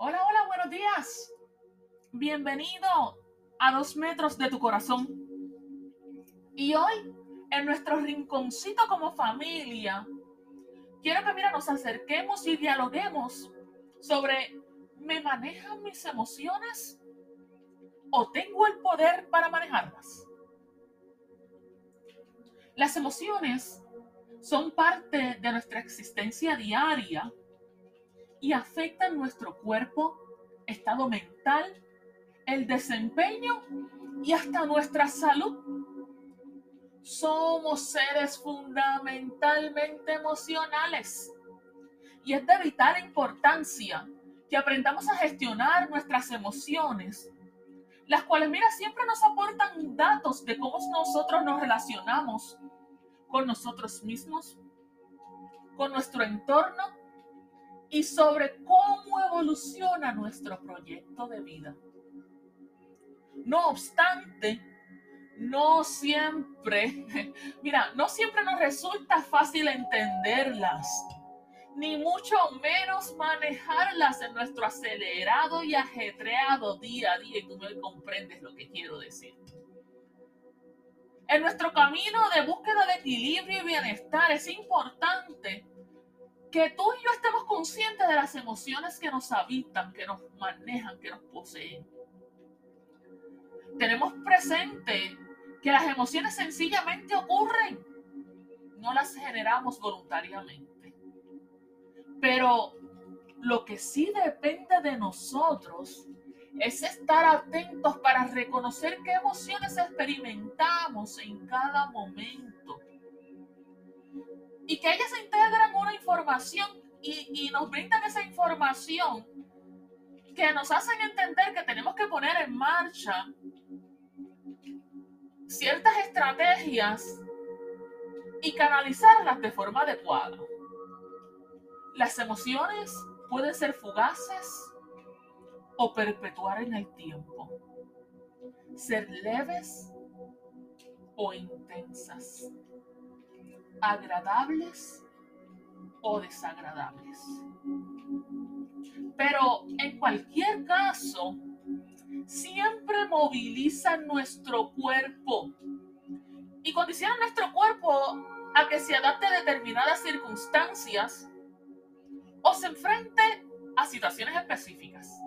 Hola, hola, buenos días. Bienvenido a dos metros de tu corazón. Y hoy, en nuestro rinconcito como familia, quiero que mira, nos acerquemos y dialoguemos sobre ¿me manejan mis emociones o tengo el poder para manejarlas? Las emociones son parte de nuestra existencia diaria y afectan nuestro cuerpo, estado mental, el desempeño y hasta nuestra salud. Somos seres fundamentalmente emocionales y es de vital importancia que aprendamos a gestionar nuestras emociones, las cuales, mira, siempre nos aportan datos de cómo nosotros nos relacionamos con nosotros mismos, con nuestro entorno y sobre cómo evoluciona nuestro proyecto de vida. No obstante, no siempre, mira, no siempre nos resulta fácil entenderlas, ni mucho menos manejarlas en nuestro acelerado y ajetreado día a día, y me comprendes lo que quiero decir. En nuestro camino de búsqueda de equilibrio y bienestar es importante que tú y yo estemos conscientes de las emociones que nos habitan, que nos manejan, que nos poseen. Tenemos presente que las emociones sencillamente ocurren, no las generamos voluntariamente. Pero lo que sí depende de nosotros es estar atentos para reconocer qué emociones experimentamos en cada momento y que ellas integran una información y, nos brindan esa información que nos hacen entender que tenemos que poner en marcha ciertas estrategias y canalizarlas de forma adecuada. Las emociones pueden ser fugaces o perpetuar en el tiempo, ser leves o intensas agradables o desagradables. Pero en cualquier caso, siempre movilizan nuestro cuerpo y condicionan nuestro cuerpo a que se adapte a determinadas circunstancias o se enfrente a situaciones específicas.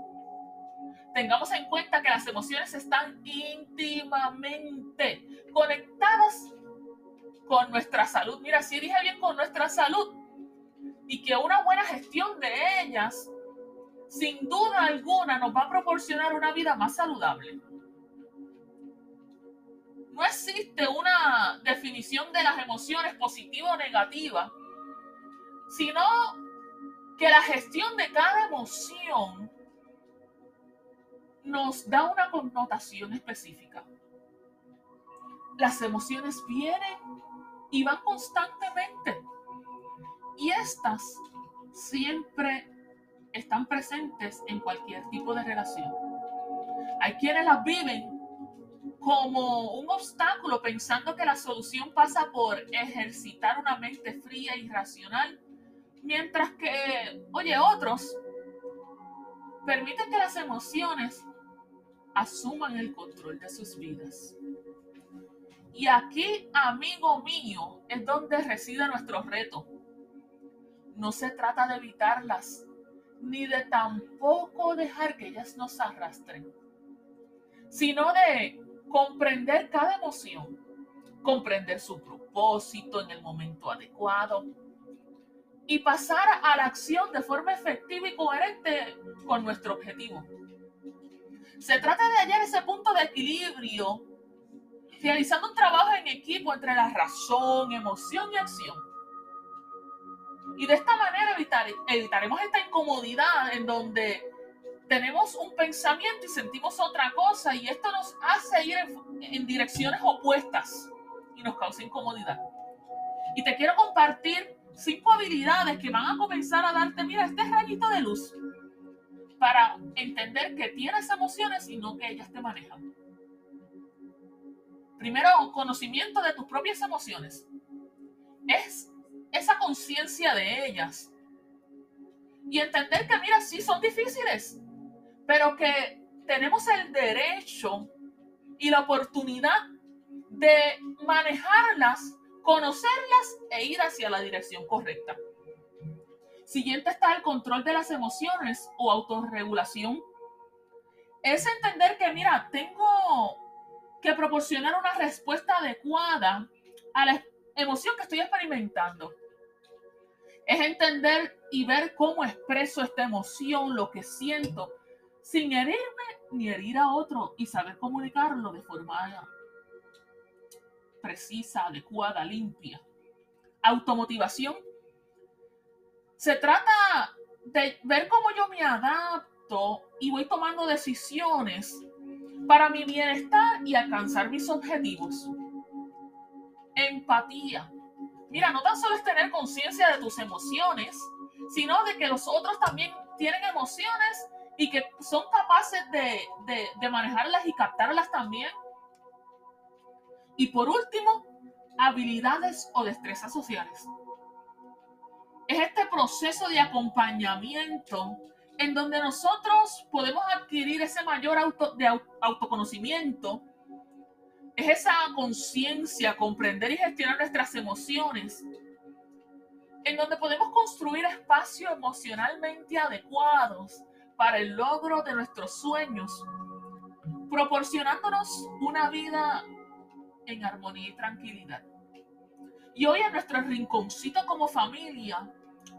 Tengamos en cuenta que las emociones están íntimamente conectadas con nuestra salud. Mira, sí dije bien con nuestra salud. Y que una buena gestión de ellas, sin duda alguna, nos va a proporcionar una vida más saludable. No existe una definición de las emociones positiva o negativa, sino que la gestión de cada emoción nos da una connotación específica. Las emociones vienen y van constantemente. Y estas siempre están presentes en cualquier tipo de relación. Hay quienes las viven como un obstáculo pensando que la solución pasa por ejercitar una mente fría y racional, mientras que, oye, otros permiten que las emociones asuman el control de sus vidas. Y aquí, amigo mío, es donde reside nuestro reto. No se trata de evitarlas, ni de tampoco dejar que ellas nos arrastren, sino de comprender cada emoción, comprender su propósito en el momento adecuado y pasar a la acción de forma efectiva y coherente con nuestro objetivo. Se trata de hallar ese punto de equilibrio realizando un trabajo en equipo entre la razón, emoción y acción. Y de esta manera evitaremos esta incomodidad en donde tenemos un pensamiento y sentimos otra cosa y esto nos hace ir en, en direcciones opuestas y nos causa incomodidad. Y te quiero compartir cinco habilidades que van a comenzar a darte, mira, este rayito de luz para entender que tienes emociones y no que ellas te manejan. Primero, conocimiento de tus propias emociones. Es esa conciencia de ellas. Y entender que, mira, sí son difíciles, pero que tenemos el derecho y la oportunidad de manejarlas, conocerlas e ir hacia la dirección correcta. Siguiente está el control de las emociones o autorregulación. Es entender que, mira, tengo que proporcionar una respuesta adecuada a la emoción que estoy experimentando. Es entender y ver cómo expreso esta emoción, lo que siento, sin herirme ni herir a otro y saber comunicarlo de forma precisa, adecuada, limpia. Automotivación. Se trata de ver cómo yo me adapto y voy tomando decisiones para mi bienestar y alcanzar mis objetivos. Empatía. Mira, no tan solo es tener conciencia de tus emociones, sino de que los otros también tienen emociones y que son capaces de, de manejarlas y captarlas también. Y por último, habilidades o destrezas sociales. Es este proceso de acompañamiento en donde nosotros podemos adquirir ese mayor auto, de autoconocimiento, es esa conciencia, comprender y gestionar nuestras emociones, en donde podemos construir espacios emocionalmente adecuados para el logro de nuestros sueños, proporcionándonos una vida en armonía y tranquilidad. Y hoy en nuestro rinconcito como familia,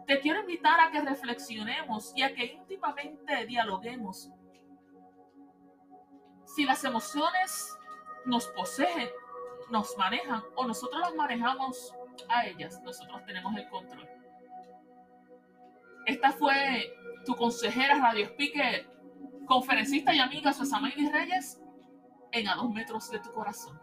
te quiero invitar a que reflexionemos y a que íntimamente dialoguemos. Si las emociones nos poseen, nos manejan o nosotros las manejamos a ellas, nosotros tenemos el control. Esta fue tu consejera Radio Speaker, conferencista y amiga Susamay Reyes en A dos metros de tu corazón.